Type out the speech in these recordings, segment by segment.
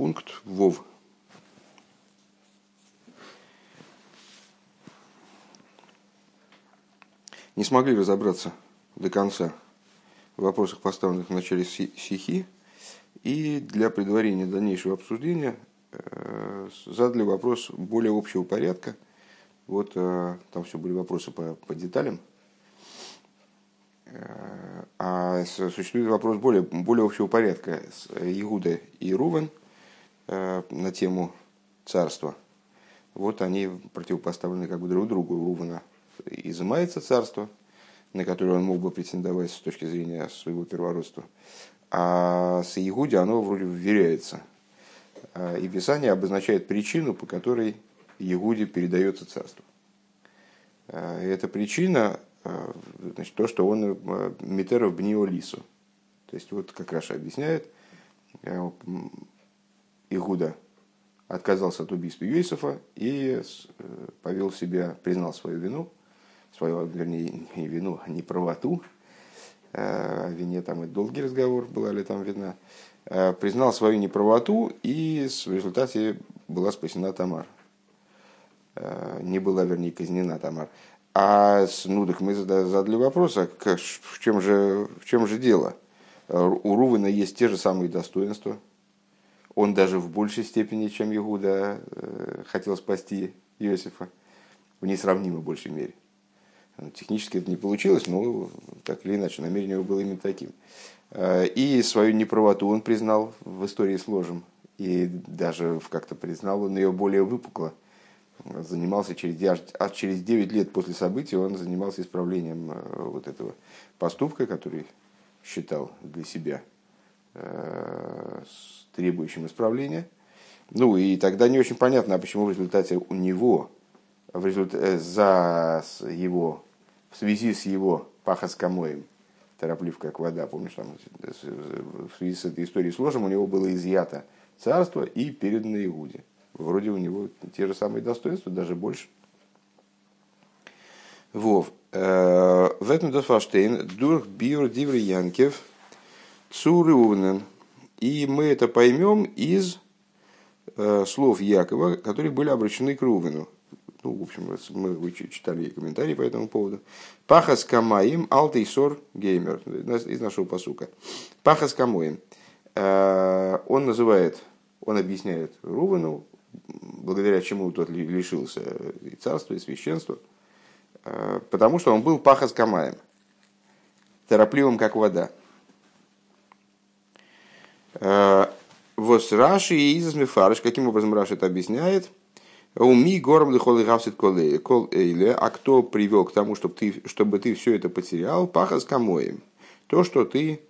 пункт ВОВ. Не смогли разобраться до конца в вопросах, поставленных в начале стихи, и для предварения дальнейшего обсуждения э, задали вопрос более общего порядка. Вот э, там все были вопросы по, по деталям. Э, а существует вопрос более, более общего порядка с Иуда и Рувен на тему царства. Вот они противопоставлены как бы друг другу. У Рувена изымается царство, на которое он мог бы претендовать с точки зрения своего первородства. А с Иуди оно вроде вверяется. И Писание обозначает причину, по которой Иуде передается царство. эта причина значит, то, что он Митеров Бниолису. То есть, вот как Раша объясняет, Игуда отказался от убийства Юисофа и повел себя, признал свою вину, свою, вернее, не вину, а не правоту, о вине там и долгий разговор, была ли там вина, признал свою неправоту и в результате была спасена Тамар. Не была, вернее, казнена Тамар. А ну, так мы задали вопрос, а в, чем же, в чем же дело? У Рувена есть те же самые достоинства. Он даже в большей степени, чем Иуда, э, хотел спасти Иосифа. В несравнимо большей мере. Технически это не получилось, но так или иначе намерение его было именно таким. Э, и свою неправоту он признал в истории с ложем. И даже как-то признал он ее более выпукло занимался через, а через 9 лет после события он занимался исправлением э, вот этого поступка, который считал для себя требующим исправления. Ну и тогда не очень понятно, а почему в результате у него, в результате, э, за его, в связи с его пахоскомоем, тороплив как вода, помнишь, там, в связи с этой историей с ложем у него было изъято царство и передано Иуде вроде у него те же самые достоинства, даже больше. Вов. Э, в этом Досфаштейн дурх биур диври янкев цурювнен. И мы это поймем из э, слов Якова, которые были обращены к Рувену. Ну, в общем, мы читали комментарии по этому поводу. Пахас камаим алтейсор геймер. Из нашего посука. Пахас камоим. Э, он называет, он объясняет Рувену, благодаря чему тот лишился и царства, и священства, э, потому что он был пахас камаем, торопливым, как вода. Э, Вос Раши и Изас Мефарыш, каким образом Раши это объясняет? Уми гором лихол и гавсит кол эйле, а кто привел к тому, чтобы ты, чтобы ты все это потерял? Пахас камоем. То, что ты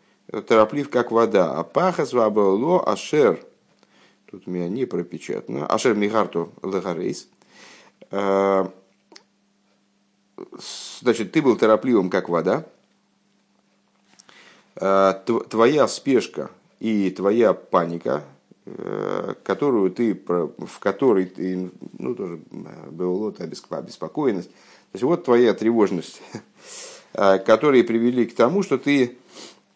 тороплив, как вода. А пахас вабало ашер – Тут у меня не пропечатано. Ашер Мигарту Лагарейс. Э, значит, ты был торопливым, как вода. Э, твоя спешка и твоя паника, э, которую ты, в которой ты, ну, тоже было обеспокоенность. То есть, вот твоя тревожность, которые привели к тому, что ты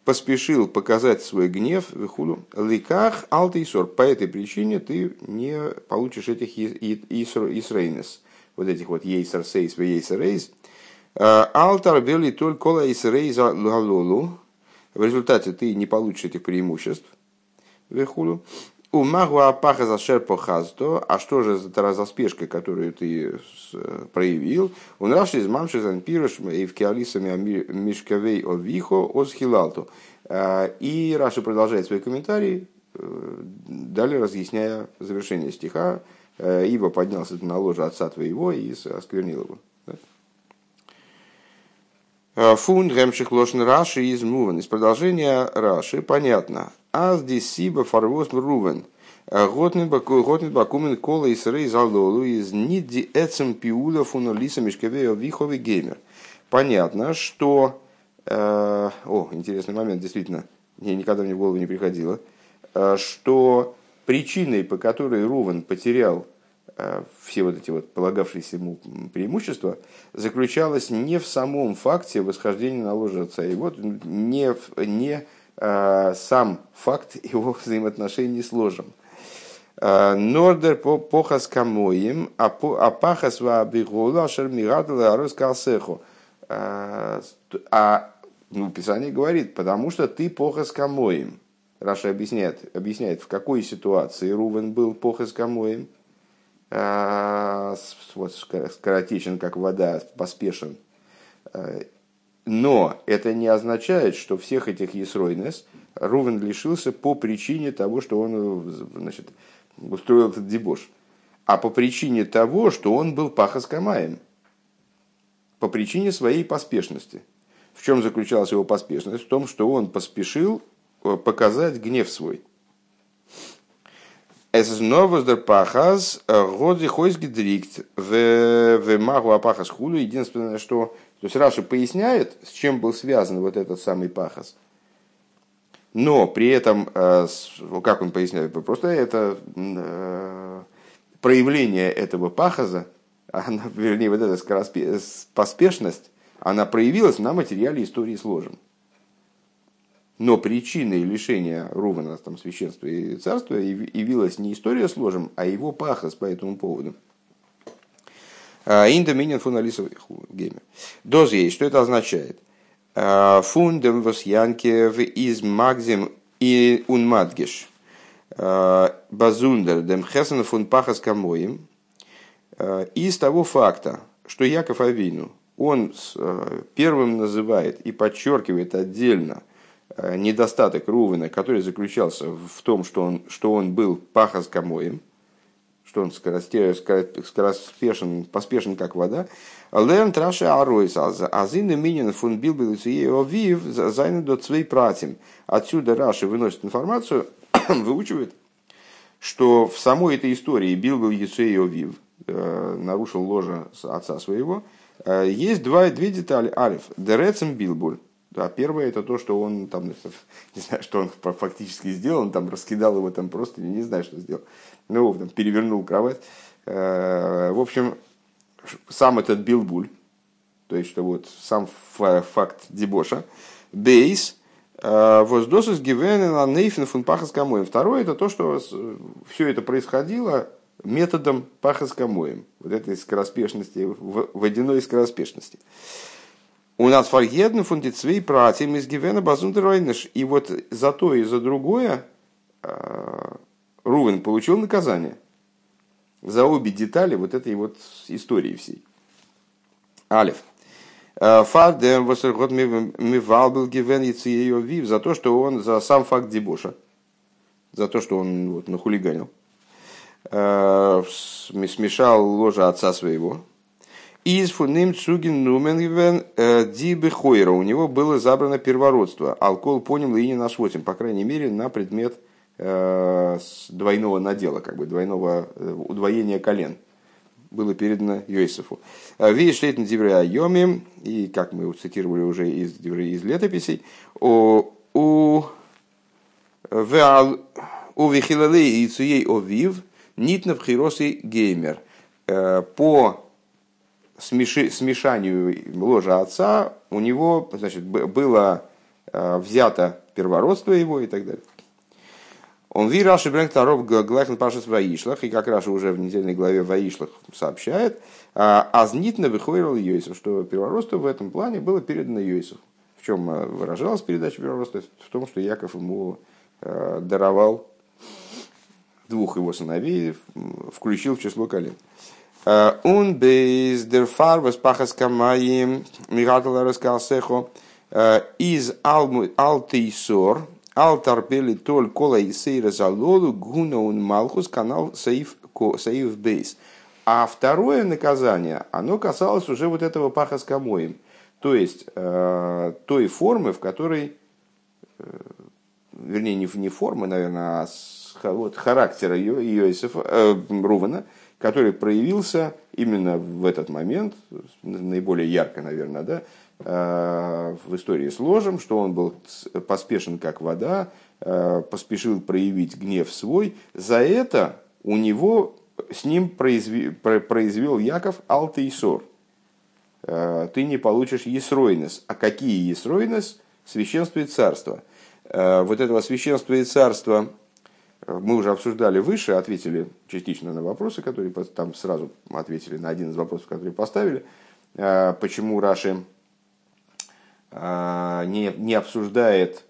поспешил показать свой гнев в худу ликах алтейсор. По этой причине ты не получишь этих исрейнес, вот этих вот ейсер сейс, ейсер рейс. Алтар бели только кола исрейза лалолу. В результате ты не получишь этих преимуществ. Вехулю. У магуа паха за шерпо хазто, а что же за, за спешка, которую ты проявил? У нашей из мамши занпируш и в киалисами мишкавей овихо осхилалту. А, и Раша продолжает свои комментарии, э, далее разъясняя завершение стиха, э, ибо поднялся ты на ложе отца твоего и осквернил его. А, Фун ремших лошен Раши из Муван. Из продолжения Раши понятно. Аз дисиба фарвоз рувен. Готнет бакумен кола и срей залолу из ниди эцем пиула фуна лиса мешкавея виховый геймер. Понятно, что... Э, о, интересный момент, действительно, мне никогда мне в голову не приходило, э, что причиной, по которой Рувен потерял э, все вот эти вот полагавшиеся ему преимущества, заключалась не в самом факте восхождения на ложе отца, и вот не, не Э, сам факт его взаимоотношений с ложем. Нордер по похас камоим, а пахас ва бигула шер мигадла раскалсеху. А ну, Писание говорит, потому что ты похас камоим. Раша объясняет, объясняет, в какой ситуации Рувен был похас камоим. Вот скоротечен, как вода, поспешен. Но это не означает, что всех этих Есройнес Рувен лишился по причине того, что он значит, устроил этот дебош, а по причине того, что он был пахоскамаем, по причине своей поспешности. В чем заключалась его поспешность? В том, что он поспешил э, показать гнев свой. Es новоздер пахаз э, годи хойсгидрикт в магу апахас худу. Единственное, что... То есть Раша поясняет, с чем был связан вот этот самый пахас – но при этом, э, как он поясняет, просто это э, проявление этого пахаза, она, вернее, вот эта поспешность, она проявилась на материале истории сложен. Но причиной лишения Рувана там, священства и царства явилась не история сложен, а его пахас по этому поводу. А, Индоминин фуналисов геймер. Доз есть, что это означает? фундем восьянке в из магзим и унмадгеш. Базундер дем хесен фун пахас камоим. Из того факта, что Яков Авину, он первым называет и подчеркивает отдельно недостаток Рувена, который заключался в том, что он, что он был пахас камоем, что он скороспешен, поспешен, как вода, Лерн траши аройс, азин минин фун билбил вив, зайны до цвей пратим. Отсюда Раши выносит информацию, выучивает, что в самой этой истории Билбил Яцеев Вив э, нарушил ложа отца своего, э, есть два, две детали. Алиф, Дерецем Билбуль. Да, первое это то, что он там, не знаю, что он фактически сделал, он там раскидал его там просто, не знаю, что сделал. Ну, там, перевернул кровать. Э, в общем, сам этот билбуль, то есть что вот сам факт дебоша, бейс, э, воздосус гивенен нейфен фун пахас камоем. Второе это то, что все это происходило методом пахас камоем, вот этой скороспешности, водяной скороспешности. У нас фаргедн фундицвей пратим из гивена базундеройнеш. И вот за то и за другое э, Рувен получил наказание за обе детали вот этой вот истории всей. Алиф. Э, Фардем восергот мивал был гивен ее вив за то, что он за сам факт дебоша, за то, что он вот, нахулиганил, э, смешал ложа отца своего. Из фуним цугин нумен э, дибы хойра. У него было забрано первородство. Алкоголь понял и не нашвотим, по крайней мере, на предмет Э, двойного надела, как бы двойного э, удвоения колен было передано Йосифу. Видишь, это на Айоми, и как мы цитировали уже из, из летописей, у у у Вихилалей и Цуей Овив Нитнов Хиросы Геймер. По смешанию ложа отца у него значит, было взято первородство его и так далее. Он ви Раши Брэнк Таров Глахен Пашес Ваишлах, и как Раша уже в недельной главе Ваишлах сообщает, а Азнитно выхойрил Йосиф, что первородство в этом плане было передано Йосифу. В чем э, выражалась передача первородства? В том, что Яков ему э, даровал двух его сыновей, включил в число колен. Он э, без дер фарбас пахас камаим мигатала раскалсехо из алтейсор Алтарпели толь кола и сейра залолу гуна он малхус канал саиф, саиф бейс. А второе наказание, оно касалось уже вот этого паха с. То есть э, той формы, в которой, э, вернее, не, не формы, наверное, а с, вот, характера Иосифа, э, Рувана, который проявился именно в этот момент, наиболее ярко, наверное, да, Э, в истории с ложем, что он был поспешен как вода, э, поспешил проявить гнев свой. За это у него с ним произвел, произвел Яков Алтейсор. Э, ты не получишь Есройнес. А какие Есройнес? Священство и царство. Вот этого священства и царства мы уже обсуждали выше, ответили частично на вопросы, которые там сразу ответили на один из вопросов, которые поставили, почему Раши не, не обсуждает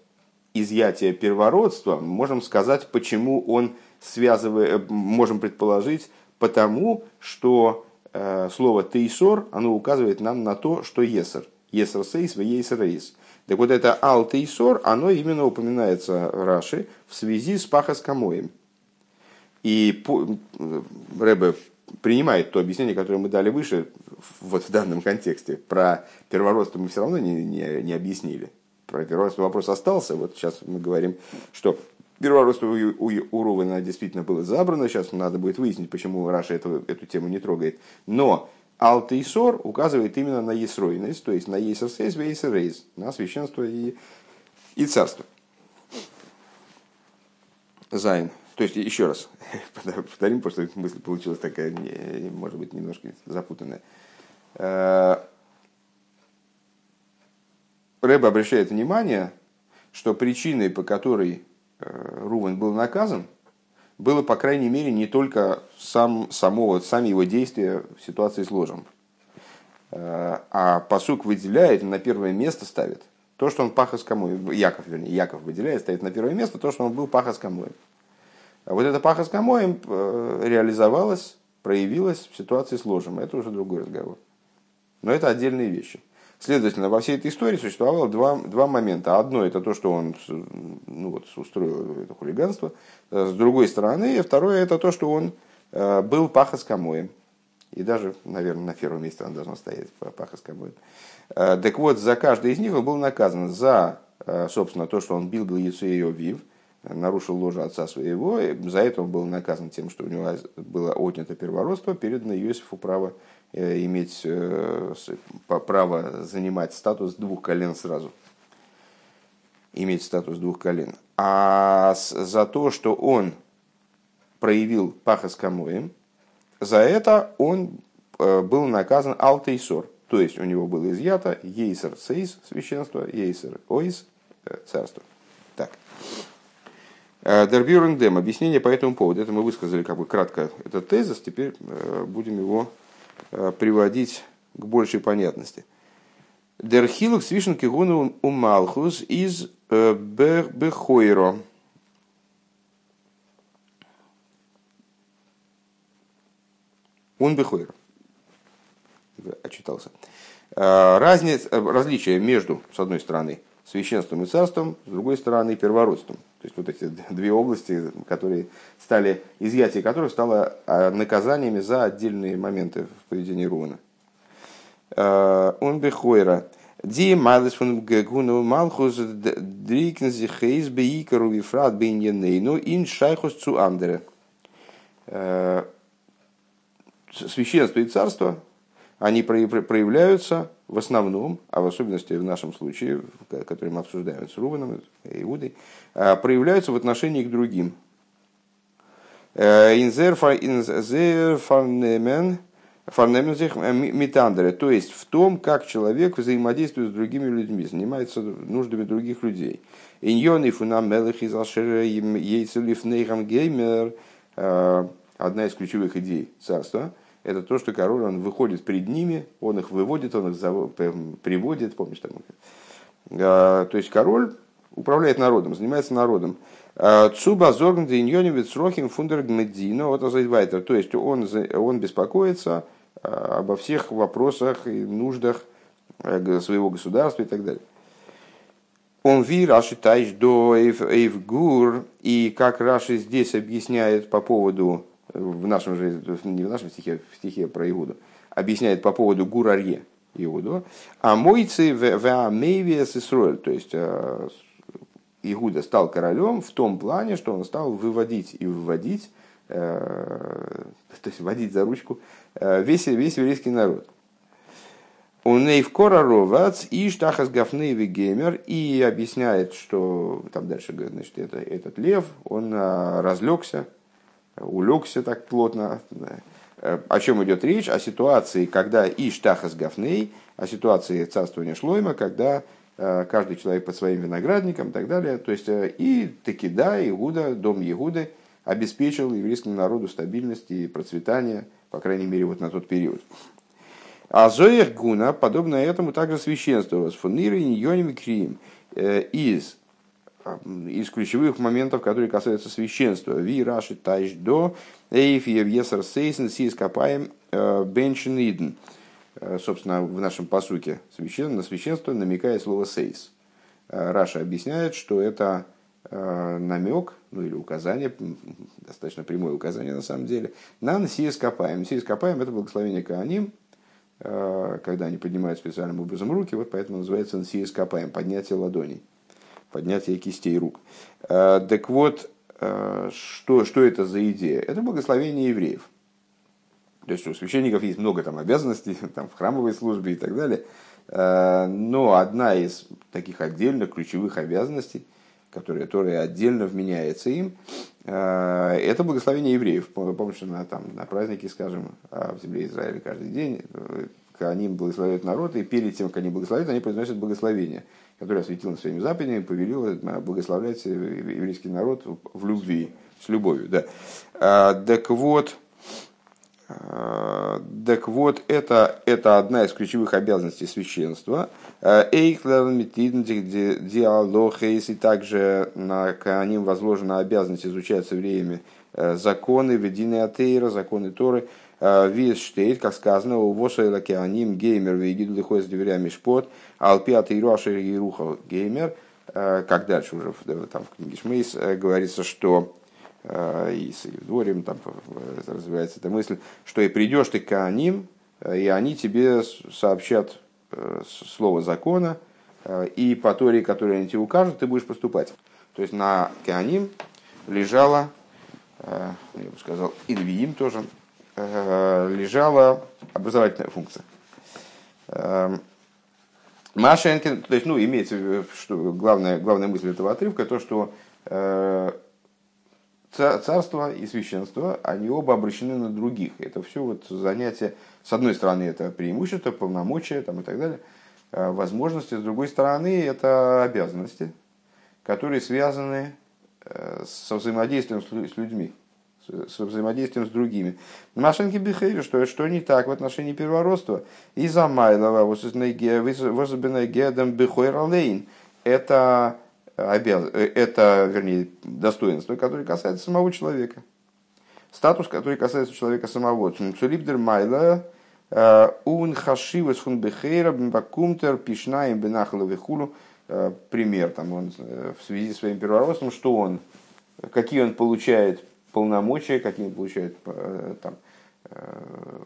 изъятие первородства, можем сказать, почему он связывает, можем предположить, потому что э, слово «тейсор», оно указывает нам на то, что «есер». «Есер сейс» в «есер рейс». Так вот это «ал тейсор», оно именно упоминается Раши в связи с пахоскомоем. И Рэбе принимает то объяснение, которое мы дали выше, вот в данном контексте. Про первородство мы все равно не, не, не объяснили. Про первородство вопрос остался. Вот сейчас мы говорим, что первородство у, у, у Рувена действительно было забрано. Сейчас надо будет выяснить, почему Раша эту, эту тему не трогает. Но Алтейсор указывает именно на Есройность, то есть на Есерсейс, Вейсерейс, на священство и, и царство. Зайн. То есть, еще раз, повторим, потому что мысль получилась такая, может быть, немножко запутанная. Э, Рэб обращает внимание, что причиной, по которой э, Рувен был наказан, было, по крайней мере, не только сам, само, сами его действия в ситуации с ложем. Э, а посук выделяет, на первое место ставит то, что он пахас камой. Яков, вернее, Яков выделяет, ставит на первое место то, что он был пахас камой. А вот эта пахас камоем э, реализовалась, проявилась в ситуации с ложем. Это уже другой разговор. Но это отдельные вещи. Следовательно, во всей этой истории существовало два, два момента. Одно это то, что он ну, вот, устроил это хулиганство. С другой стороны, второе это то, что он э, был пахас камоем. И даже, наверное, на первом месте он должен стоять пахас камоем. Э, так вот, за каждый из них он был наказан за, э, собственно, то, что он бил Яцею Вив, нарушил ложе отца своего. За это он был наказан тем, что у него было отнято первородство, передано Иосифу право Э, иметь э, право занимать статус двух колен сразу. Иметь статус двух колен. А за то, что он проявил пахас камоем, за это он э, был наказан алтейсор. То есть у него было изъято ейсер сейс, священство, ейсер ойс, царство. Так. Дербюринг дем. Объяснение по этому поводу. Это мы высказали как бы кратко этот тезис. Теперь будем его Э, приводить к большей понятности. Дерхилук свишен у Малхус из э, Бехойро. Он Бехойро. Очитался. Э, разница, различие между, с одной стороны, священством и царством, с другой стороны, первородством. То есть вот эти две области, которые стали, изъятие которых стало а, наказаниями за отдельные моменты в поведении Руна. А, он бехойра. Ди майлес фун гегуну малхус дрикнзи хейс бейкару вифрат бейньенейну ин шайхус цу андере. А, священство и царство, они проявляются в основном, а в особенности в нашем случае, который мы обсуждаем с Руваном и Иудой, а, проявляются в отношении к другим. Э, митандере, то есть в том, как человек взаимодействует с другими людьми, занимается нуждами других людей. Э, одна из ключевых идей царства – это то, что король, он выходит перед ними, он их выводит, он их приводит, помнишь там? А, то есть король управляет народом, занимается народом. А, Цуба зоргн деньоневец рохим фундер гмедино, вот то есть он, он беспокоится а, обо всех вопросах и нуждах э, своего государства и так далее. Он ви Раши тайш до эйвгур, и как Раши здесь объясняет по поводу в нашем же, не в нашем стихе, в стихе про Иуду, объясняет по поводу Гурарье Иуду, а мойцы в Амейвиас Исруэль, то есть э, Иуда стал королем в том плане, что он стал выводить и выводить, э, то есть водить за ручку э, весь, весь еврейский народ. У Нейвкора Ровац и Штахас Гафнейви Геймер и объясняет, что там дальше значит, это, этот лев, он разлегся, улегся так плотно. О чем идет речь? О ситуации, когда Иштахас Гафней, о ситуации царствования Шлойма, когда э, каждый человек под своим виноградником и так далее. То есть э, и таки да, Игуда, дом Егуды, обеспечил еврейскому народу стабильность и процветание, по крайней мере, вот на тот период. А Зоях Гуна, подобно этому, также священство, с фунирой Ньоним Крием, из из ключевых моментов, которые касаются священства. Ви раши тайш до эйф евесар сейсен си ископаем беншен иден. Собственно, в нашем посуке священ, на священство намекает слово сейс. Раша объясняет, что это намек, ну или указание, достаточно прямое указание на самом деле, на Нсиес Капаем. Нсиес Капаем это благословение Кааним, когда они поднимают специальным образом руки, вот поэтому называется Нсиес Капаем, поднятие ладоней поднятие кистей рук. Э, так вот, э, что, что это за идея? Это благословение евреев. То есть у священников есть много там обязанностей там, в храмовой службе и так далее. Э, но одна из таких отдельных ключевых обязанностей, которая, которая отдельно вменяется им, это благословение евреев. Помните, на, там, на празднике, скажем, в земле Израиля каждый день они благословляют народ, и перед тем, как они благословят, они произносят благословение который осветил своими заповедями, повелел благословлять еврейский народ в любви, с любовью. Да. А, так вот, а, так вот, это, это одна из ключевых обязанностей священства. А, Эйхлер диалохейс, и также на ним возложена обязанность изучать со евреями э, законы, ведины Атеира, законы Торы, Э, Вис штейт, как сказано, у Восайла Кеаним геймер вегиду лихой с дверями шпот, алпиат и руаша и руха геймер, э, как дальше уже там, в книге Шмейс э, говорится, что и с Евдорем там развивается эта мысль, что и придешь ты к Кааним, и они тебе сообщат слово закона, и по Торе, которые они тебе укажут, ты будешь поступать. То есть на Кеаним лежала, я бы сказал, Ильвиим тоже, Э, лежала образовательная функция. Эм, Машенкин, то есть, ну, имеется в виду, что главная, главная мысль этого отрывка, то, что э, царство и священство, они оба обращены на других. Это все вот занятие, с одной стороны, это преимущество, полномочия там, и так далее, э, возможности, с другой стороны, это обязанности, которые связаны со взаимодействием с людьми с взаимодействием с другими. Машинки бихейви, что, что не так в отношении первородства. И за Майлова, возобенная гедом бихойралейн. Это, обяз... это, вернее, достоинство, которое касается самого человека. Статус, который касается человека самого. Цулибдер Майла, э, ун хашивас фун бихейра, бакумтер, пишнаем бенахала вихулу. Э, пример, там он э, в связи с своим первородством, что он, какие он получает полномочия, какие получает э, там, э,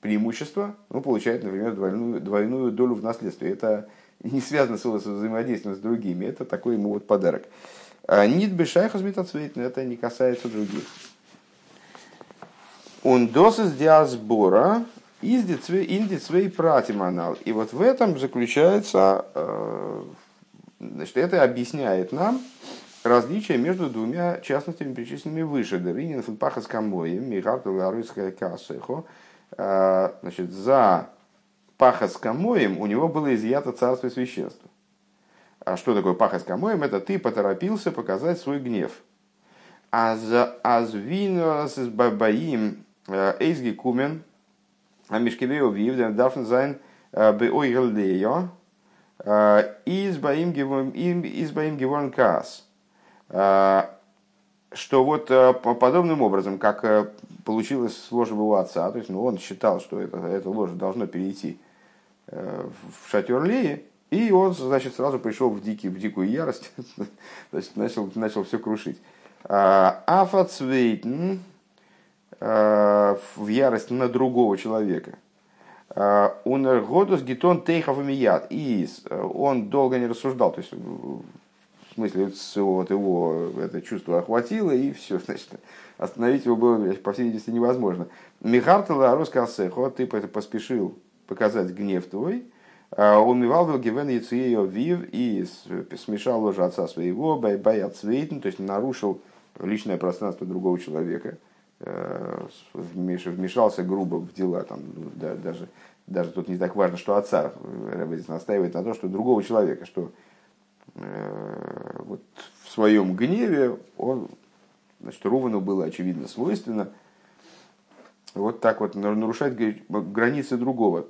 преимущества, ну, получает, например, двойную, двойную долю в наследстве. Это не связано с взаимодействием с другими, это такой ему вот подарок. А Нит бешайхас но это не касается других. Он досыс диасбора индицвей пратиманал. И вот в этом заключается, э, значит, это объясняет нам, различие между двумя частностями, перечисленными выше. Деринин фунпахас камоем, мигарту ларыская кассехо. А, значит, за пахас камоем у него было изъято царство и священство. А что такое пахас камоем? Это ты поторопился показать свой гнев. А за азвинос с бабаим э, эйзги кумен, а мишкевео вивден дарфен зайн э, бы ойгелдео, э, из баим геворн каас. А, что вот э, подобным образом, как э, получилось с ложью его отца, то есть ну, он считал, что это, это ложе должно перейти э, в шатер Леи, и он, значит, сразу пришел в, дикий, в дикую ярость, значит, начал, начал все крушить. А, Афацвейтн в ярость на другого человека. Он годус гитон тейхов и он долго не рассуждал, то есть в смысле, вот его это чувство охватило, и все, значит, остановить его было, по всей видимости, невозможно. Михартала Роскалсехо, ты поспешил показать гнев твой, а умывал был гивен яцею вив и смешал ложь отца своего, боят цвейтен, то есть нарушил личное пространство другого человека, э, вмешался грубо в дела, там, ну, даже, даже тут не так важно, что отца настаивает на том, что другого человека, что Э, вот в своем гневе он значит, Рувану было очевидно свойственно вот так вот нарушать границы другого.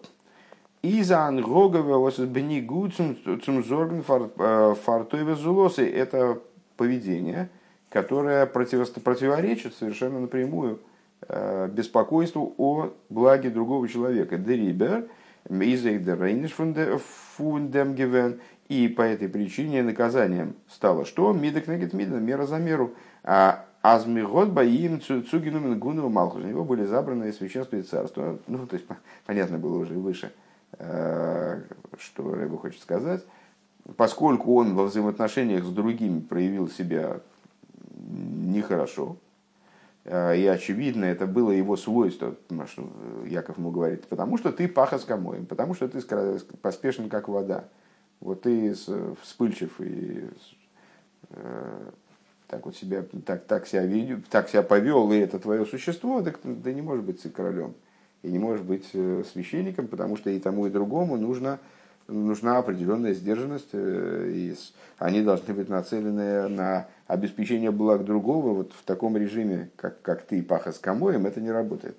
Иза ангогове вас гуцум цум зорген фартуеве зулосы. Это поведение, которое противоречит совершенно напрямую э, беспокойству о благе другого человека. Дерибер, фундем и по этой причине наказанием стало что? Мидок нагет мида, мера за меру. А Азмигот боим цугину гунова малхус. У него были забраны священство и царство. Ну, то есть, понятно было уже выше, э, что Рэбе хочет сказать. Поскольку он во взаимоотношениях с другими проявил себя нехорошо, э, и очевидно, это было его свойство, что Яков ему говорит, потому что ты паха с комоем, потому что ты поспешен, как вода. Вот ты вспыльчив и э, так вот себя, так, так, себя, веду, так себя повел, и это твое существо, так ты не можешь быть королем. И не можешь быть э, священником, потому что и тому, и другому нужно, нужна определенная сдержанность, э, и они должны быть нацелены на обеспечение благ другого. Вот в таком режиме, как, как ты, паха с камоем, это не работает.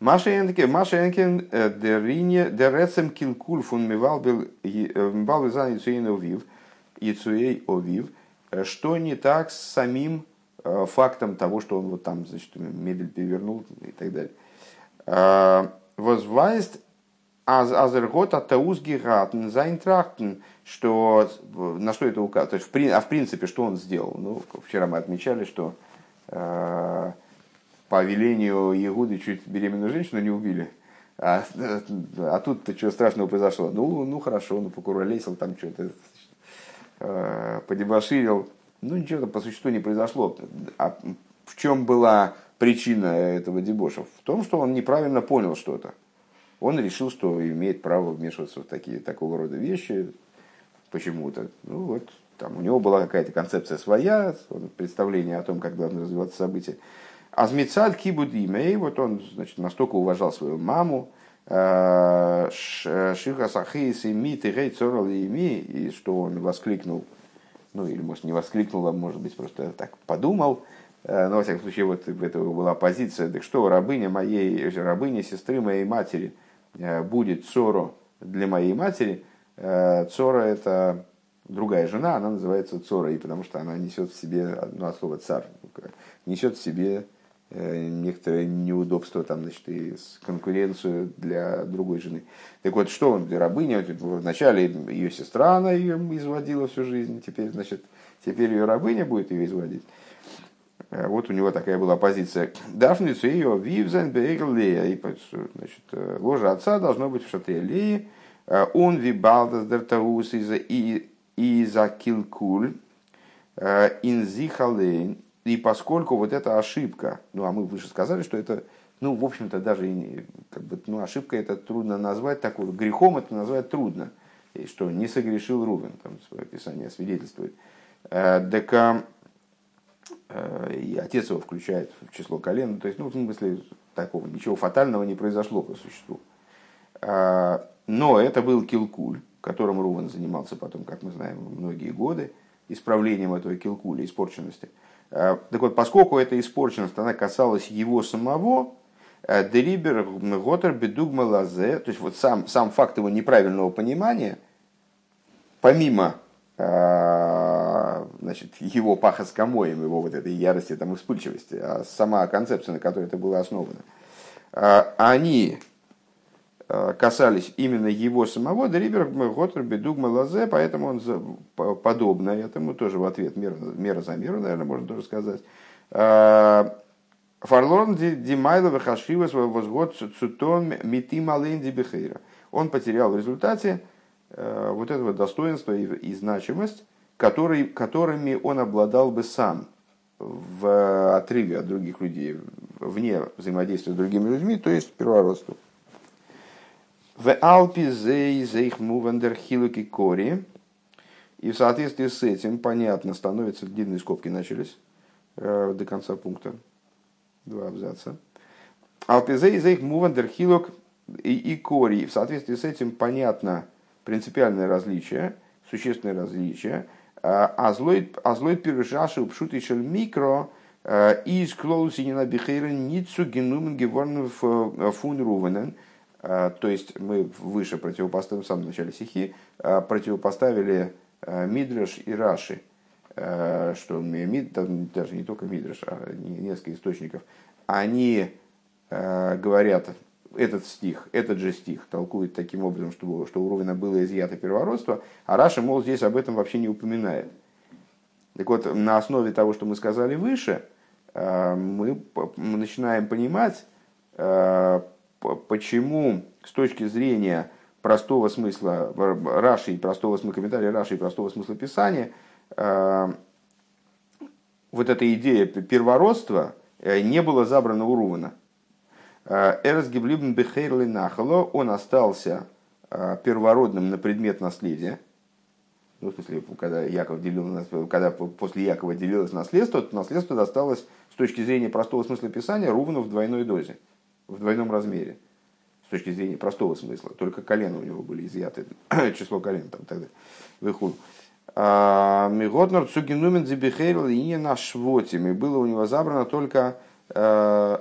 Маша Энкен, Маша Энкен, э, Дерине, Дерецем Килкуль фун Мивалбил Зан Вив, Ицуэй Овив, э, что не так с самим э, фактом того, что он вот там, значит, мебель перевернул и так далее. Э, Возвайст Азергот Атаузгиратен Зайнтрахтен, что на что это указывает? А в принципе, что он сделал? Ну, вчера мы отмечали, что э, по велению Егуды чуть беременную женщину не убили. А, а тут-то что страшного произошло? Ну, ну хорошо, ну покуролесил там что-то, э, подебоширил. Ну, ничего там по существу не произошло. А в чем была причина этого дебоша? В том, что он неправильно понял что-то. Он решил, что имеет право вмешиваться в такие, такого рода вещи почему-то. Ну вот, там у него была какая-то концепция своя, представление о том, как должны развиваться события. Азмицад кибуд имей, вот он значит, настолько уважал свою маму, Э, Шиха Сахейс и Мит и Рей Цорал и и что он воскликнул, ну или может не воскликнул, а может быть просто так подумал, э, но во всяком случае вот в этого была позиция, так что рабыня моей, рабыня сестры моей матери э, будет Цоро для моей матери, Цора это другая жена, она называется Цора, и потому что она несет в себе, ну, от слова царь, несет в себе Э, некоторое неудобство, там, значит, и конкуренцию для другой жены. Так вот, что он для рабыни? Вначале ее сестра, она ее изводила всю жизнь, теперь, значит, теперь ее рабыня будет ее изводить. Э, вот у него такая была позиция. Дафницу ее вивзен Лея. И, значит, э, ложа отца должно быть в шатре Леи. Он вибалдас дертаус из за килкуль инзихалейн и поскольку вот эта ошибка, ну а мы выше сказали, что это, ну, в общем-то, даже как бы, ну, ошибка это трудно назвать, такой грехом это назвать трудно, и что не согрешил Рувен, там свое описание свидетельствует. Э, так э, и отец его включает в число колен, то есть, ну, в смысле, такого, ничего фатального не произошло по существу. Э, но это был килкуль, которым Рувен занимался потом, как мы знаем, многие годы, исправлением этого килкуля, испорченности – так вот, поскольку эта испорченность, она касалась его самого, э, Дерибер Готер Бедугма Лазе, то есть вот сам, сам факт его неправильного понимания, помимо э, значит, его паха с комоем, его вот этой ярости, там, вспыльчивости, а сама концепция, на которой это было основано, они Э, касались именно его самого, Дрибер Готер Бедугма Лазе, поэтому он подобно этому тоже в ответ мера, мера за меру, наверное, можно тоже сказать. Э, Фарлон Димайлова Хашивас возгод Цутон Митим Алейнди Бехейра. Он потерял в результате э, вот этого достоинства и, значимость, который, которыми он обладал бы сам в отрыве от других людей, вне взаимодействия с другими людьми, то есть первородству. В Алпи зей зейх мувандер хилуки кори. И в соответствии с этим, понятно, становятся длинные скобки начались э, до конца пункта. Два абзаца. Алпизей зейх мувандер хилук и кори. В соответствии с этим понятно принципиальное различие, существенное различие А злой пирушаши упшут еще микро из клоусинина бихейра ницу генумен геворн фун рувенен. То есть мы выше противопоставили, в самом начале стихи, противопоставили Мидраш и Раши – что Мид, даже не только Мидраш, а несколько источников, они говорят, этот стих, этот же стих толкует таким образом, что, что у Рувина было изъято первородство, а Раша, мол, здесь об этом вообще не упоминает. Так вот, на основе того, что мы сказали выше, мы начинаем понимать, почему с точки зрения простого смысла Раши и простого смысла комментария Раши и простого смысла Писания – Э, вот эта идея первородства э, не была забрана у Рувана. Э, Эрс Гиблибн Бехейрли он остался первородным на предмет наследия. Ну, в смысле, когда, Яков делил, когда после Якова делилось наследство, то наследство досталось с точки зрения простого смысла Писания Рувану в двойной дозе, в двойном размере. С точки зрения простого смысла. Только колено у него были изъяты, число колен там тогда, выхуд. А, Миготнер Цугинумен Зибихейл и не на швотим. И было у него забрано только э,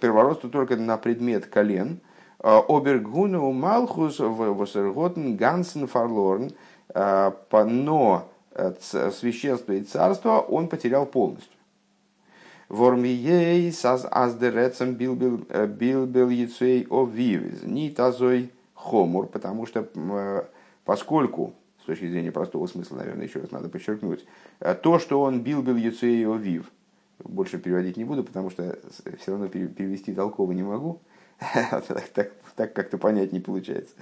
первородство только на предмет колен. А, Обергуну Малхус Восерготен Гансен Фарлорн. А, но э, священство и царство он потерял полностью. Вормией саз аздерецем билбил билбил яцей овивиз. Не тазой хомур, потому что поскольку с точки зрения простого смысла, наверное, еще раз надо подчеркнуть, то, что он бил бил Юцею Вив, больше переводить не буду, потому что все равно перевести толково не могу, так, как-то понять не получается.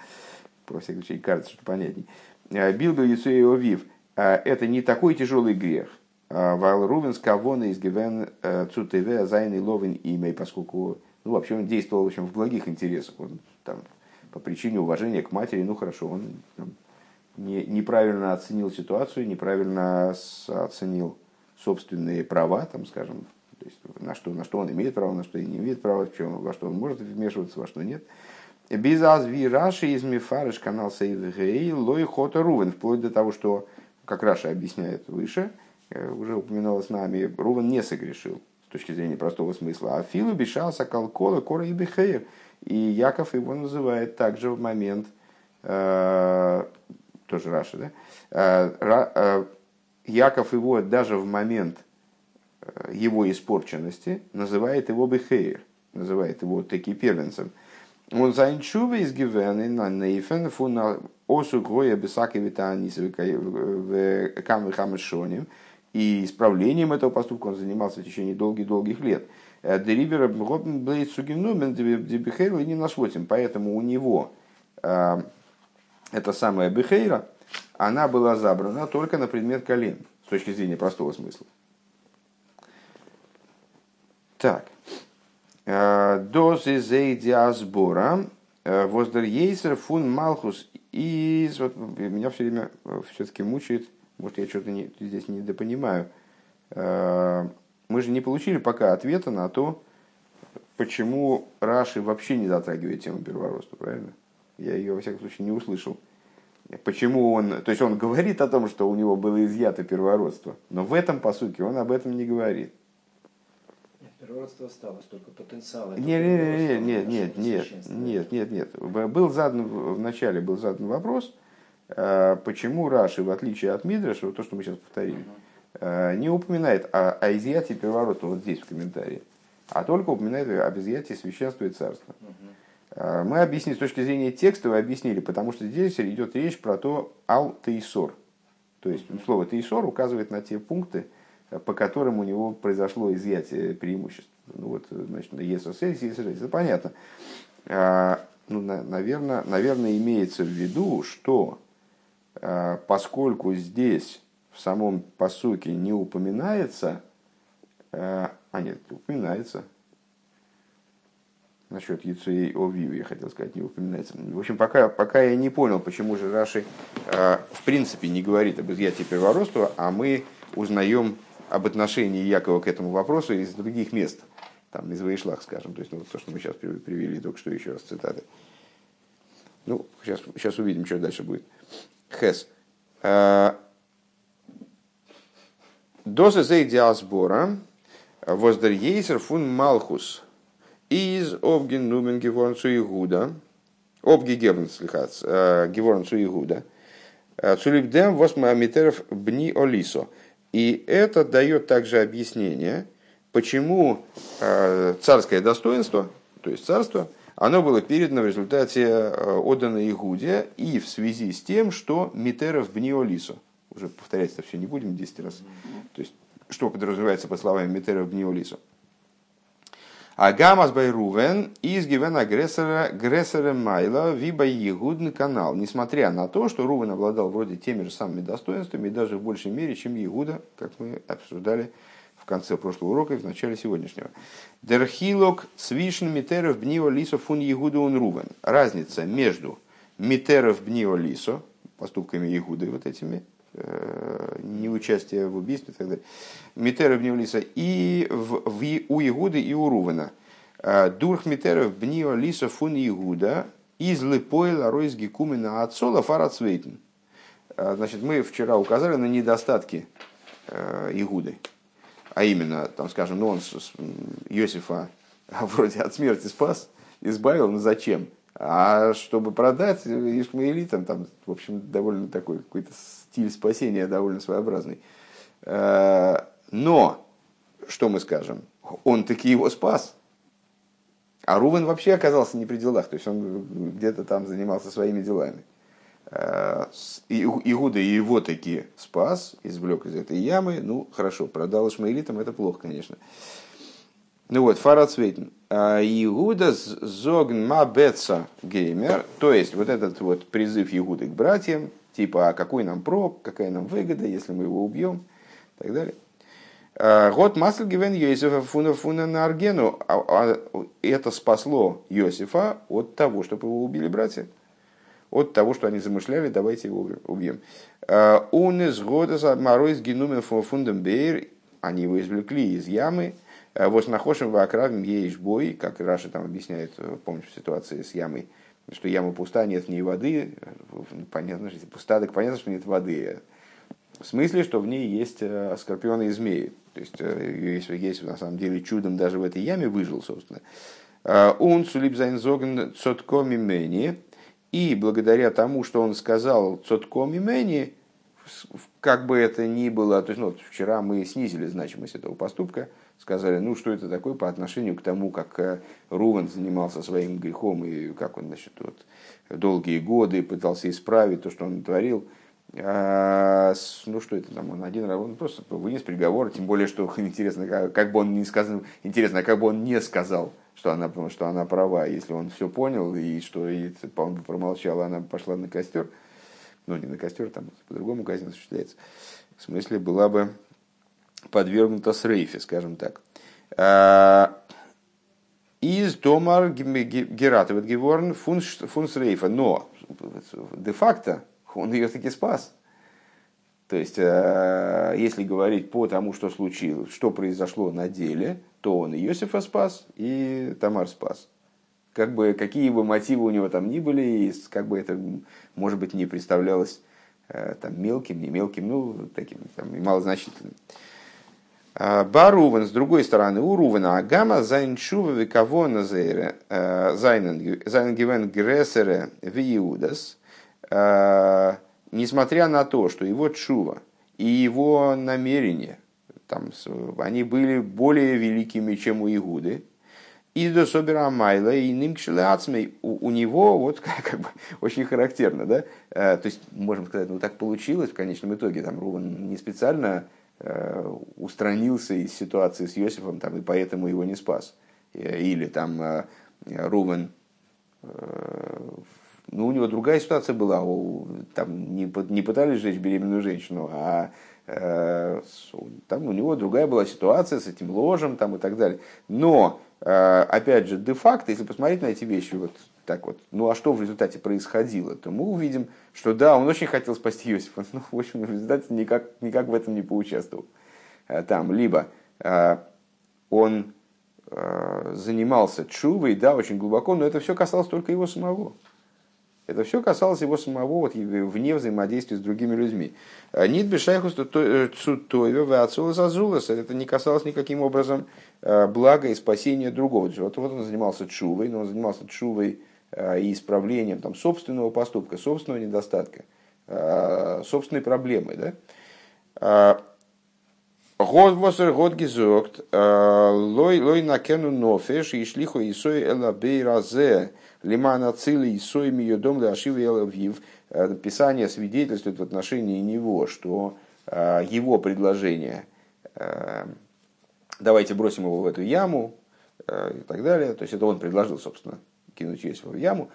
По всяком случае, кажется, что понятней. Э, бил бил Юцею Вив – это не такой тяжелый грех, Вал Рувен скавона из Гивен Цутеве Зайн и Ловин имя, поскольку ну, вообще он действовал в, общем, в благих интересах. Он там по причине уважения к матери, ну хорошо, он там, не, неправильно оценил ситуацию, неправильно оценил собственные права, там, скажем, то есть на что, на что он имеет право, на что не имеет права, в чем, во что он может вмешиваться, во что нет. Без азви Раши из Мифарыш канал Сейвгей Лой Хота Рувен, вплоть до того, что, как Раша объясняет выше, э, уже упоминалось нами, Рувен не согрешил с точки зрения простого смысла. А Филу бешался Калкола, Кора и Бехеер. И Яков его называет также в момент э, тоже Раша, да? Э, э, Яков его даже в момент э, его испорченности называет его Бехейр, называет его таки первенцем. Он заинчува из Гивены на Нейфен фуна осу гроя бесаки витанис в камвихамешоним. И исправлением этого поступка он занимался в течение долгих-долгих лет. Деривера Блейд Сугинумен Дебихейр не нашвотим. Поэтому у него эта самая Бехейра, она была забрана только на предмет колен, с точки зрения простого смысла. Так. Э, Дозы зейдиасбора э, воздер ейсер фун малхус из... Вот меня все время э, все-таки мучает, может я что-то не, здесь недопонимаю. Мы же не получили пока ответа на то, почему Раши вообще не затрагивает тему первородства, правильно? Я ее, во всяком случае, не услышал. Почему он... То есть он говорит о том, что у него было изъято первородство, но в этом посуке он об этом не говорит. Первородство осталось, только потенциал. Нет, нет, нет, нет, нет, нет, нет, нет. Был задан, в начале был задан вопрос, э, почему Раши, в отличие от Мидраша, вот то, что мы сейчас повторили, uh не упоминает о, о изъятии первородства вот здесь в комментарии, а только упоминает об изъятии священства и царства. Э, мы объяснили с точки зрения текста, вы объяснили, потому что здесь идет речь про то ал-тейсор. То есть слово тейсор указывает на те пункты, э, по которым у него произошло изъятие преимуществ. Ну вот, значит, на ЕСС, это понятно. Ну, наверное, наверное, имеется в виду, что э, поскольку здесь в самом посуке не упоминается, а нет, упоминается, насчет Яцуей Овию, я хотел сказать, не упоминается. В общем, пока, пока я не понял, почему же Раши э, в принципе не говорит об изъятии первородства, а мы узнаем об отношении Якова к этому вопросу из других мест, там, из Ваишлах, скажем, то есть ну, то, что мы сейчас привели только что еще раз цитаты. Ну, сейчас, сейчас увидим, что дальше будет. Хес. Э, Дозе зей диасбора воздер ейсер фун малхус из обген нумен геворн цу Игуда, обги гебн слихац, геворн цу Игуда, цулибдем восмамитеров бни олисо. И это дает также объяснение, почему царское достоинство, то есть царство, оно было передано в результате отдано Игуде и в связи с тем, что Митеров Бниолисо. Уже повторять это все не будем 10 раз. То есть, что подразумевается по словам Митеров Бниолисо. А гамас байрувен из гивен агрессора агрессора майла виба егудный канал. Несмотря на то, что Рувен обладал вроде теми же самыми достоинствами и даже в большей мере, чем Егуда, как мы обсуждали в конце прошлого урока и в начале сегодняшнего. Дерхилок свишн митеров бнио лисо фун Егуда он Рувен. Разница между митеров бнио лисо, поступками Егуды вот этими, Э, неучастие в убийстве и так далее. Митеров Бниолиса и в, в, у Игуды и у Рувена. Э, Дурх Митеров Бнио Лиса фун Игуда из Лепойла Ройс Гекумена Ацола Фарацвейтен. Э, значит, мы вчера указали на недостатки Игуды. А именно, там, скажем, ну он Иосифа вроде от смерти спас, избавил, но зачем? А чтобы продать Ишмаэлитам, там, в общем, довольно такой какой-то стиль спасения довольно своеобразный. Э, но, что мы скажем, он таки его спас. А Рувен вообще оказался не при делах, то есть он где-то там занимался своими делами. Э, Иуда его таки спас, извлек из этой ямы. Ну, хорошо, продал Ишмаэлитам, это плохо, конечно. Ну вот, Фарад Свейтен. А Иуда зогн беца геймер, то есть вот этот вот призыв Иуды к братьям, типа, а какой нам прок, какая нам выгода, если мы его убьем, и так далее. Год масл гивен Йосифа фуна фуна на Аргену. А, а это спасло Йосифа от того, чтобы его убили братья. От того, что они замышляли, давайте его убьем. Он из года с генумен фундам бейр. Они его извлекли из ямы. Вот нахошим в окравим ейш бой, как Раша там объясняет, помнишь, в ситуации с ямой что яма пуста, нет в ней воды. Понятно, что пуста, так понятно, что нет воды. В смысле, что в ней есть э, скорпионы и змеи. То есть, э, есть, есть на самом деле чудом даже в этой яме выжил, собственно. Он сулип зайнзоген цотко мимени. И благодаря тому, что он сказал цотко мимени, как бы это ни было, то есть, ну, вот вчера мы снизили значимость этого поступка, сказали, ну что это такое по отношению к тому, как э, Руван занимался своим грехом и как он значит, вот, долгие годы пытался исправить то, что он творил. А, ну что это там, он один раз, он просто вынес приговор, тем более, что интересно, как, как бы он не сказал, интересно, как бы он не сказал, что она, что она права, если он все понял и что и, он бы промолчал, она пошла на костер, ну не на костер, там по-другому казнь осуществляется. В смысле, была бы подвергнута срейфе, скажем так. А, из Томар Гератовит Геворн фунс рейфа. Но де-факто он ее таки спас. То есть, а, если говорить по тому, что случилось, что произошло на деле, то он и Иосифа спас, и Тамар спас. Как бы, какие бы мотивы у него там ни были, как бы это, может быть, не представлялось а, там, мелким, не мелким, ну, таким там, малозначительным. А, Барувен, с другой стороны, у Рувена Агама зайншува вековона э, зайнгивен грессере виудас, э, несмотря на то, что его чува и его намерения, там, они были более великими, чем у Игуды, и до Собера Майла и Нимкшелеацмей у, у него вот как бы очень характерно, да, э, то есть можем сказать, ну так получилось в конечном итоге, там Рувен не специально Э, устранился из ситуации с Иосифом там, и поэтому его не спас. Э, или там э, Рувен, ну, у него другая ситуация была, там не, не пытались сжечь беременную женщину, а там у него другая была ситуация с этим ложем там, и так далее. Но, опять же, де-факто, если посмотреть на эти вещи, вот так вот, ну а что в результате происходило, то мы увидим, что да, он очень хотел спасти Иосифа, но в общем в результате никак, никак в этом не поучаствовал. Э, там, либо э, он э, занимался чувой, да, очень глубоко, но это все касалось только его самого. Это все касалось его самого вот, вне взаимодействия с другими людьми. Нит бешайхус цутойве вацулас азулас. Это не касалось никаким образом блага и спасения другого. Вот, вот он занимался чувой, но он занимался чувой и исправлением там, собственного поступка, собственного недостатка, собственной проблемы. Да? Год восер год гизокт, лой лой на кену нофеш, и шлихо и сой эла бейразе, лимана цили и сой мию дом для ашивы элавив. Писание свидетельствует в отношении него, что его предложение, давайте бросим его в эту яму и так далее, то есть это он предложил, собственно, кинуть Йосифа в яму,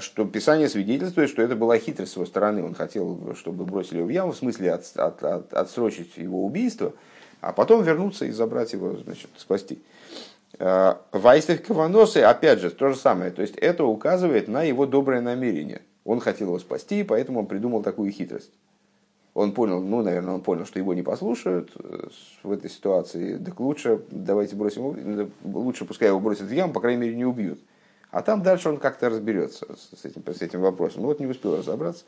что Писание свидетельствует, что это была хитрость с его стороны. Он хотел, чтобы бросили его в яму, в смысле от, от, от, отсрочить его убийство, а потом вернуться и забрать его, значит, спасти. А, Вайстев Каваносы, опять же, то же самое. То есть это указывает на его доброе намерение. Он хотел его спасти, поэтому он придумал такую хитрость. Он понял, ну, наверное, он понял, что его не послушают э, в этой ситуации. Так лучше давайте бросим его, лучше пускай его бросят в яму, по крайней мере, не убьют. А там дальше он как-то разберется с этим, с этим вопросом. Ну вот не успел разобраться.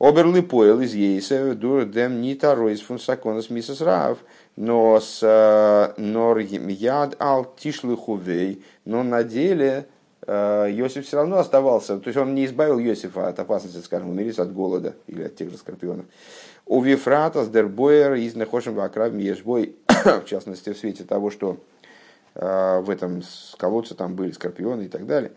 Оберли поел из Ейса, дур дем нита ройс фун саконас миссис Рав, но с э, нор яд ал тишлы хувей, но на деле э, Йосиф все равно оставался, то есть он не избавил Йосифа от опасности, скажем, умереть от голода или от тех же скорпионов. У Вифрата с Дербоер из Нехошем Вакрав Ешбой, в частности, в свете того, что э, в этом колодце там были скорпионы и так далее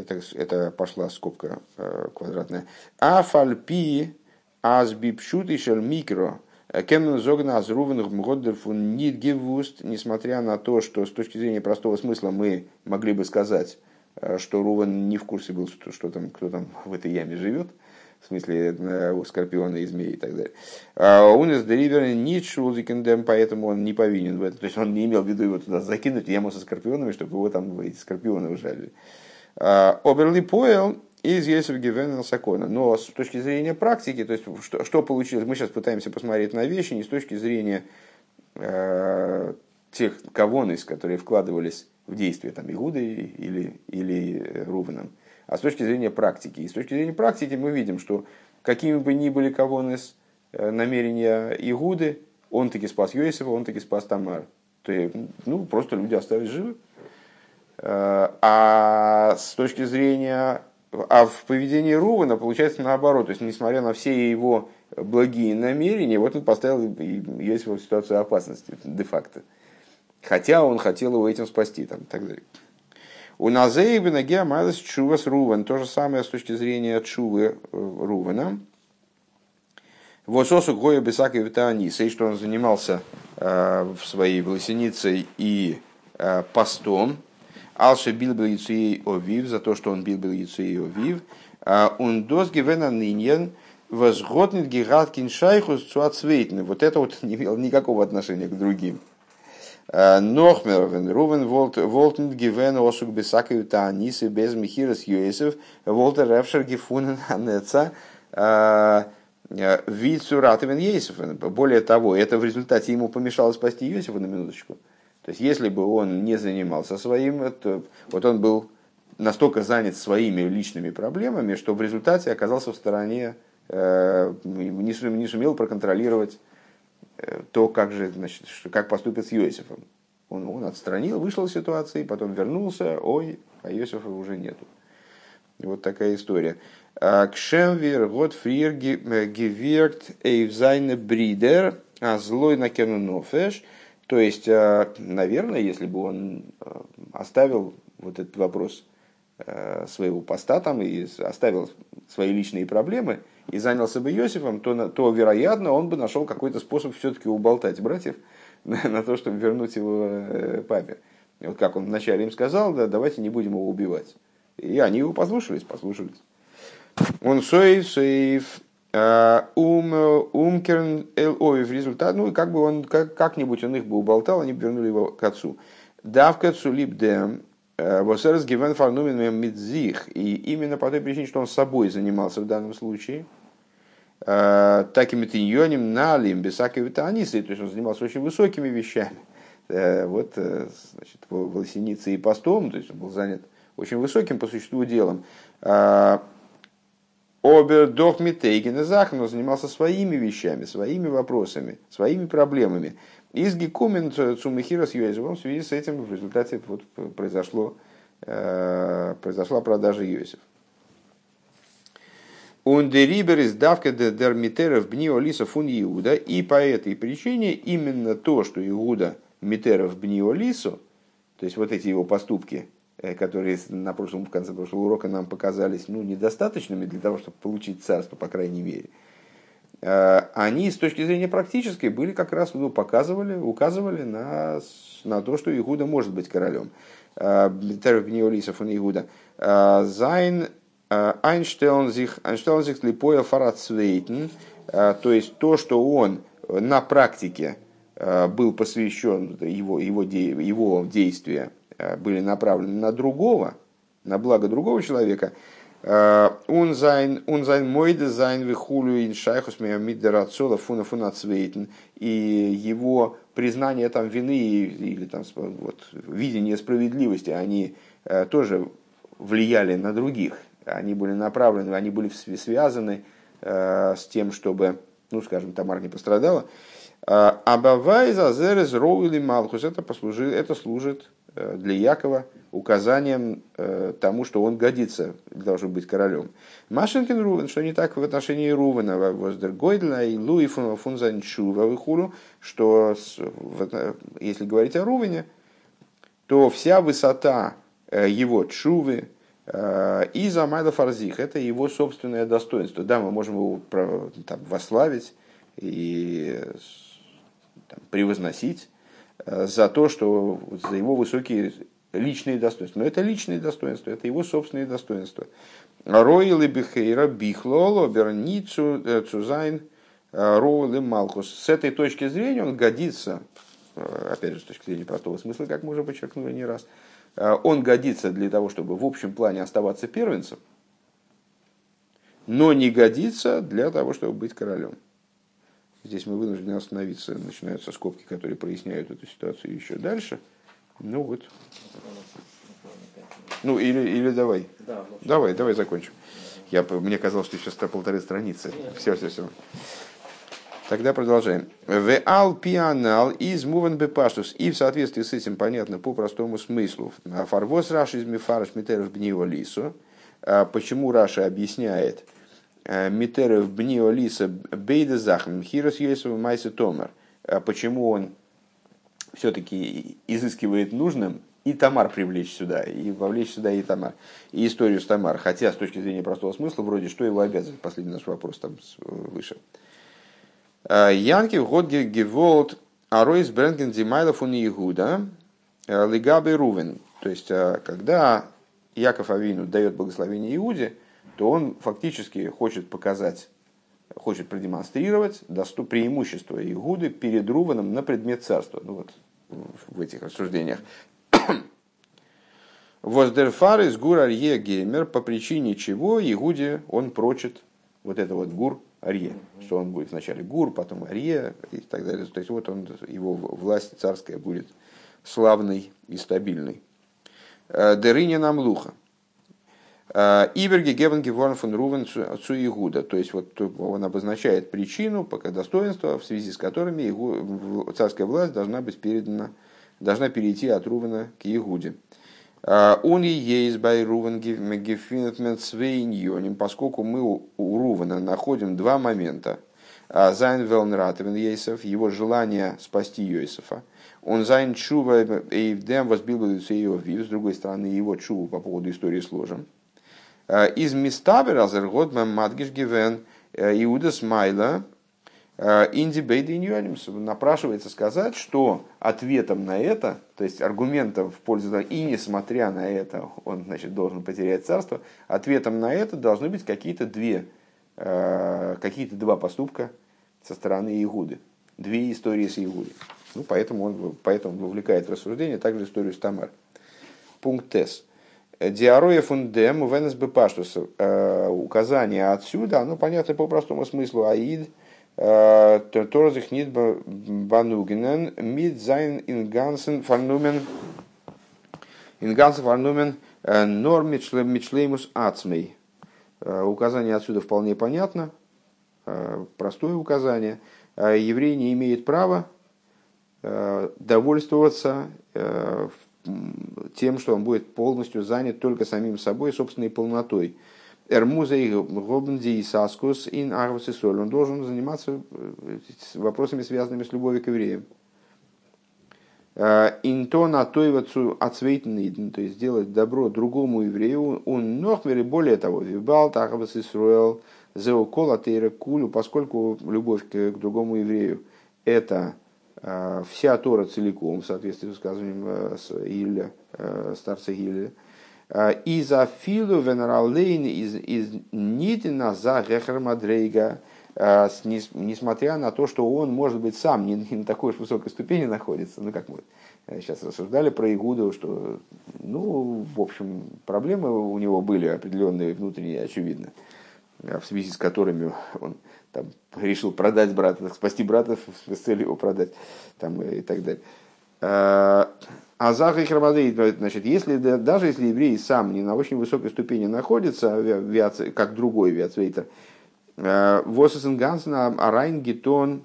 это, это пошла скобка э, квадратная. Афальпи азбипшут и микро. Кемнен зогна азрувенных мгоддерфун нит гевуст, несмотря на то, что с точки зрения простого смысла мы могли бы сказать, э, что Рувен не в курсе был, что, что там, кто там в этой яме живет, в смысле э, у скорпиона и змеи и так далее. Он из Деривера не шулзикендем, поэтому он не повинен в этом. То есть он не имел в виду его туда закинуть яму со скорпионами, чтобы его там эти скорпионы ужалили. А, Оберли поел из Есев Гивена Сакона. Но с точки зрения практики, то есть что, что получилось, мы сейчас пытаемся посмотреть на вещи не с точки зрения э, тех кавонис, которые вкладывались в действие там, Игуды или, или Рубаном, а с точки зрения практики. И с точки зрения практики мы видим, что какими бы ни были кавонис э, намерения Игуды, он таки спас Йосифа, он таки спас Тамар. То есть, ну, просто люди остались живы. Э, а с точки зрения... А в поведении Рувана получается наоборот. То есть, несмотря на все его благие намерения, вот он поставил Иосифа в ситуацию опасности, де-факто. Хотя он хотел его этим спасти там, и так далее. У Назеева Геомайлас Чува с Руван. То же самое с точки зрения Чувы э, Рувана. Вососу Гоя Бесака Витааниса, и что он занимался э, своей власеницей и постом, Алше бил был Яцуей Овив, за то, что он бил был Яцуей Овив. Он дос гивена ниньен, возготнит гигаткин шайхус цуацвейтны. Вот это вот не имело никакого отношения к другим. Нохмер, Рувен Волтнит Гивен Осук Бесакаю Таанисы без Михирас Юэсов, Волтер Ревшер Гифунен Анеца, Вицуратовен Ейсов. Более того, это в результате ему помешало спасти Йосифа на минуточку. То есть, если бы он не занимался своим, то вот он был настолько занят своими личными проблемами, что в результате оказался в стороне, э, не, сумел проконтролировать э, то, как, же, значит, как поступит с Иосифом. Он, он отстранил, вышел из ситуации, потом вернулся, ой, а Иосифа уже нету. Вот такая история. А, Кшемвер, год фриер э, геверт эйвзайне бридер, а злой на кену то есть, э, наверное, если бы он э, оставил вот этот вопрос э, своего поста там и оставил свои личные проблемы и занялся бы Иосифом, то, то вероятно, он бы нашел какой-то способ все-таки уболтать братьев на, на то, чтобы вернуть его папе. Вот как он вначале им сказал, да, давайте не будем его убивать. И они его послушались, послушались. Он соев, соев, ум, умкерн эл в результат, ну и как бы он, как, как-нибудь он их бы уболтал, они бы вернули его к отцу. Давка цулип дем, э, восерс гивен фарнумен мидзих, и именно по той причине, что он собой занимался в данном случае, э, такими тиньоним налим бесаки витанисы, то есть он занимался очень высокими вещами, вот, значит, волосеницей и постом, то есть он был занят очень высоким по существу делом. Обердох Митейген и Захн занимался своими вещами, своими вопросами, своими проблемами. Из Гекумен Цумахира с Йозефом в связи с этим в результате вот произошло, э, произошла продажа Йосиф. Ундерибер из давка дермитеров бнио лиса фун Иуда. И по этой причине именно то, что Иуда митеров бнио лису, то есть вот эти его поступки, Э, которые на прошлом, в конце прошлого урока нам показались ну, недостаточными для того, чтобы получить царство, по крайней мере, э, они с точки зрения практической были как раз, ну, показывали, указывали на, на то, что Игуда может быть королем. Э, Неолисов и Игуда. Зайн Einstellen sich, einstellen sich Липоя Фаратсвейтен, то есть то, что он на практике был посвящен его, его, его действия Э, были направлены на другого, на благо другого человека, он зайн мойде зайн вихулю иншайхус мидерацола фуна фуна цвейтен и его признание там вины или там вот, видение справедливости они э, тоже влияли на других. Они были направлены они были связаны э, с тем чтобы ну скажем Тамар не пострадала. Абавай зазерез роули малхус это послужит это служит Э, для Якова указанием э, тому, что он годится чтобы быть королем. Машинкин Рувен, что не так в отношении Рувена, воздер Гойдля и Луи Фунзанчува Вихулу, что если говорить о Рувене, то вся высота э, его чувы и Замайда Фарзих – это его собственное достоинство. Да, мы можем его там, вославить и там, превозносить, Э, за то, что за его высокие личные достоинства. Но это личные достоинства, это его собственные достоинства. Роил и Бихейра Бихлоло Берницу э, Цузайн э, Роил и Малхус. С этой точки зрения он годится, опять же, с точки зрения простого смысла, как мы уже подчеркнули не раз, он годится для того, чтобы в общем плане оставаться первенцем, но не годится для того, чтобы быть королем. Здесь мы вынуждены остановиться. Начинаются скобки, которые проясняют эту ситуацию еще дальше. Ну вот. Ну или, или давай. Да, давай, давай закончим. Я, мне казалось, что еще полторы страницы. Все, все, все. Тогда продолжаем. В ал пианал из муван бепаштус. И в соответствии с этим понятно по простому смыслу. Фарвос раш из мифараш митеров бнио лису. А почему Раша объясняет, Э, Митеров Бнио Лиса Бейда Захм Хирос Йосиф Майса Томар. Э, почему он все-таки изыскивает нужным и Тамар привлечь сюда, и вовлечь сюда и Тамар, и историю с Тамар. Хотя, с точки зрения простого смысла, вроде что его обязывает, последний наш вопрос там выше. Э, Янки Годге Геволд Аройс Бренген Зимайлов он Игуда Лигабе Рувен. То есть, когда Яков Авину дает благословение Иуде, то он фактически хочет показать, хочет продемонстрировать доступ, преимущество Игуды перед Руваном на предмет царства. Ну вот в этих рассуждениях. Воздерфар из гур Арье Геймер, по причине чего Игуде он прочит вот это вот гур Арье, что он будет вначале гур, потом Арье и так далее. То есть вот он, его власть царская будет славной и стабильной. Э, Дерыня Намлуха. Иберги Гевен Геворн фон Рувен цу Игуда. То есть вот он обозначает причину, пока достоинства, в связи с которыми его, царская власть должна быть передана, должна перейти от Рувена к Игуде. Он и есть бай Рувен Гефинетмент Свейньоним, поскольку мы у Рувена находим два момента. זיין וועלן ראטעווען יוסף, его желание спасти Йосифа. און זיין תשובה אויף דעם וואס בלבל с другой стороны его тшуву по поводу истории с ложем. Э, איז מסתבר אז ער האט מדגיש געווען э, יהודה'ס מעלה э, אין די ביידע напрашивается сказать, что ответом на это, то есть аргументом в пользу и несмотря на это, он значит, должен потерять царство, ответом на это должны быть какие-то две, какие-то два поступка со стороны Игуды, две истории с Игудой. Ну, поэтому он поэтому вовлекает в рассуждение также историю с Тамар. Пункт Тес. די הוראה פון דעם ווען עס בפשטות. Указание отсюда, оно понятно по простому смыслу. א איד טאר זיך ניט באנוגענען מיט זיין אינגאנצן פארנומען ингансен фарнумен нор мичлеймус ацмей. Указание отсюда вполне понятно, простое указание. Еврей не имеет права довольствоваться тем, что он будет полностью занят только самим собой, собственной полнотой. Эрмузей Гобнди и Саскус ин Арвасисоль. Он должен заниматься э, вопросами, связанными с любовью к евреям. Э, Интона тойвацу ацвейтниден, то есть сделать добро другому еврею, он нохмери, более того, вибал тахавас Исруэл, зеокола тейра кулю, поскольку любовь к, другому еврею – это вся Тора целиком, в соответствии с высказыванием с Илля, старца Илля, из афилу венералейн из из нитина за гехер мадрейга, несмотря на то, что он, может быть, сам не, не на такой уж высокой ступени находится, ну как мы сейчас рассуждали про Игуду, что, ну, в общем, проблемы у него были определенные внутренние, очевидно, в связи с которыми он там, решил продать брата, спасти брата с целью его продать там, и так далее. А Заха и Храмадей, значит, если, даже если еврей сам не на очень высокой ступени находится, как другой виацвейтер, э, Восесен Гансен, Арайн Гитон,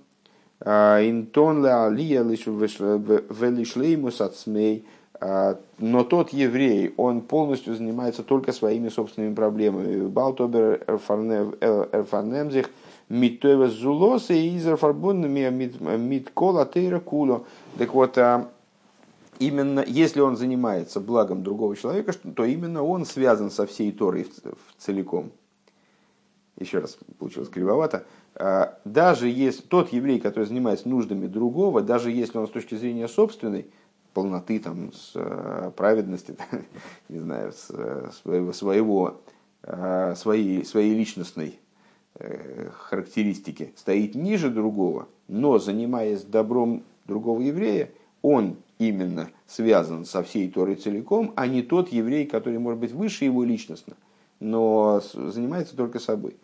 э, Интон Леалия Велишлеймус Ацмей, но тот еврей, он полностью занимается только своими собственными проблемами. Балтобер Эрфарнемзих, Миттовес Зулос и Изер Фарбун Миткола Тейра Куло. Так вот, именно если он занимается благом другого человека, то именно он связан со всей Торой целиком. Еще раз, получилось кривовато. А, даже если тот еврей, который занимается нуждами другого, даже если он с точки зрения собственной, полноты, там, с э, праведности, не знаю, с своего, своей, своей личностной характеристики, стоит ниже другого, но занимаясь добром другого еврея, он именно связан со всей Торой целиком, а не тот еврей, который может быть выше его личностно, но занимается только собой.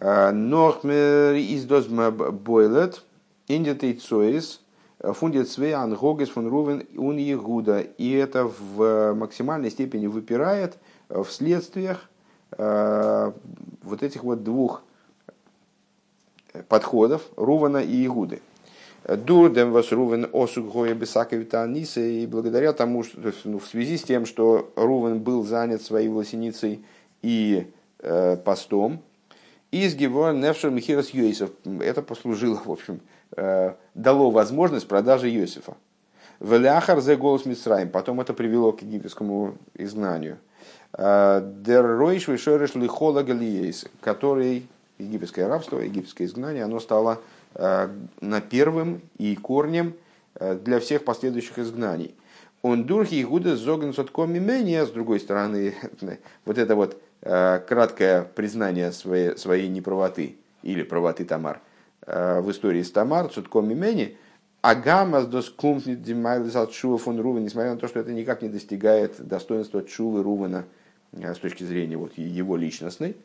Нохмер из дозма бойлет, индитей цоис, фундит све ангогес фун рувен ун егуда. И это в максимальной степени выпирает в следствиях вот этих вот двух подходов Рувана и Игуды. Дурдем вас Рувен осуг гоя бесаковита аниса, и благодаря тому, что ну, в связи с тем, что Рувен был занят своей власеницей и э, постом, из Гевор Невшер Михирас Йосиф, это послужило, в общем, э, дало возможность продажи Йосифа. Веляхар зе голос Мисраим, потом это привело к египетскому изгнанию. Э, Дер Ройш Вишереш Лихола Галиейс, который египетское рабство, египетское изгнание, оно стало Э, на первым и корнем э, для всех последующих изгнаний. Он дурхи Игуда зогн сотком имения, с другой стороны, вот это вот краткое признание своей, своей неправоты или правоты Тамар в истории с Тамар, сотком имени, Агамас дос кумфнит димайлис от фон Рувен, несмотря на то, что это никак не достигает достоинства Шувы Рувена с точки зрения вот его личностной,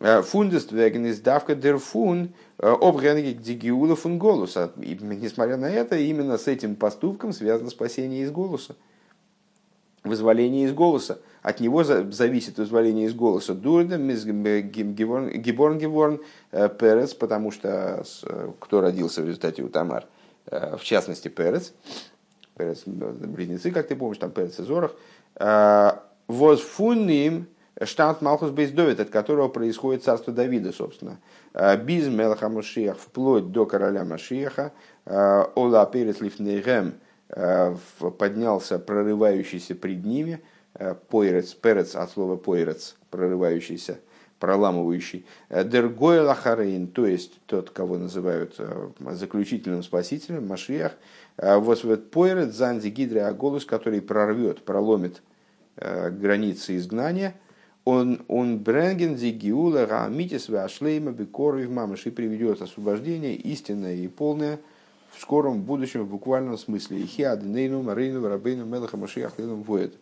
Э, Фундест веген из давка дерфун э, обгенги дигиула фун голоса. И несмотря на это, именно с этим поступком связано спасение из голоса. Вызволение из голоса. От него зависит вызволение из голоса. Дурдем Гиборн Гиборн э, Перец, потому что кто родился в результате у Тамар? В частности, Перец. Перец, близнецы, как ты помнишь, там Перец и Зорах. Возфунним штат Малхус Бейсдовит, от которого происходит царство Давида, собственно. Э, Биз Мелаха Машиях, вплоть до короля Машиаха, э, Ола Перес Лифнейгем э, поднялся прорывающийся пред ними, Пойрец, Перец от слова Пойрец, прорывающийся, проламывающий. Дергой Лахарейн, то есть тот, кого называют заключительным спасителем, Машиах. Вот Пойрец, Занзи Гидре Аголус, который прорвет, проломит границы изгнания – он он бренген зигиула рамитис вашлейма бекорвив мамаш и приведет освобождение истинное и полное в скором будущем в буквальном смысле. Ихиад нейну марейну рабейну мелаха машиах воет.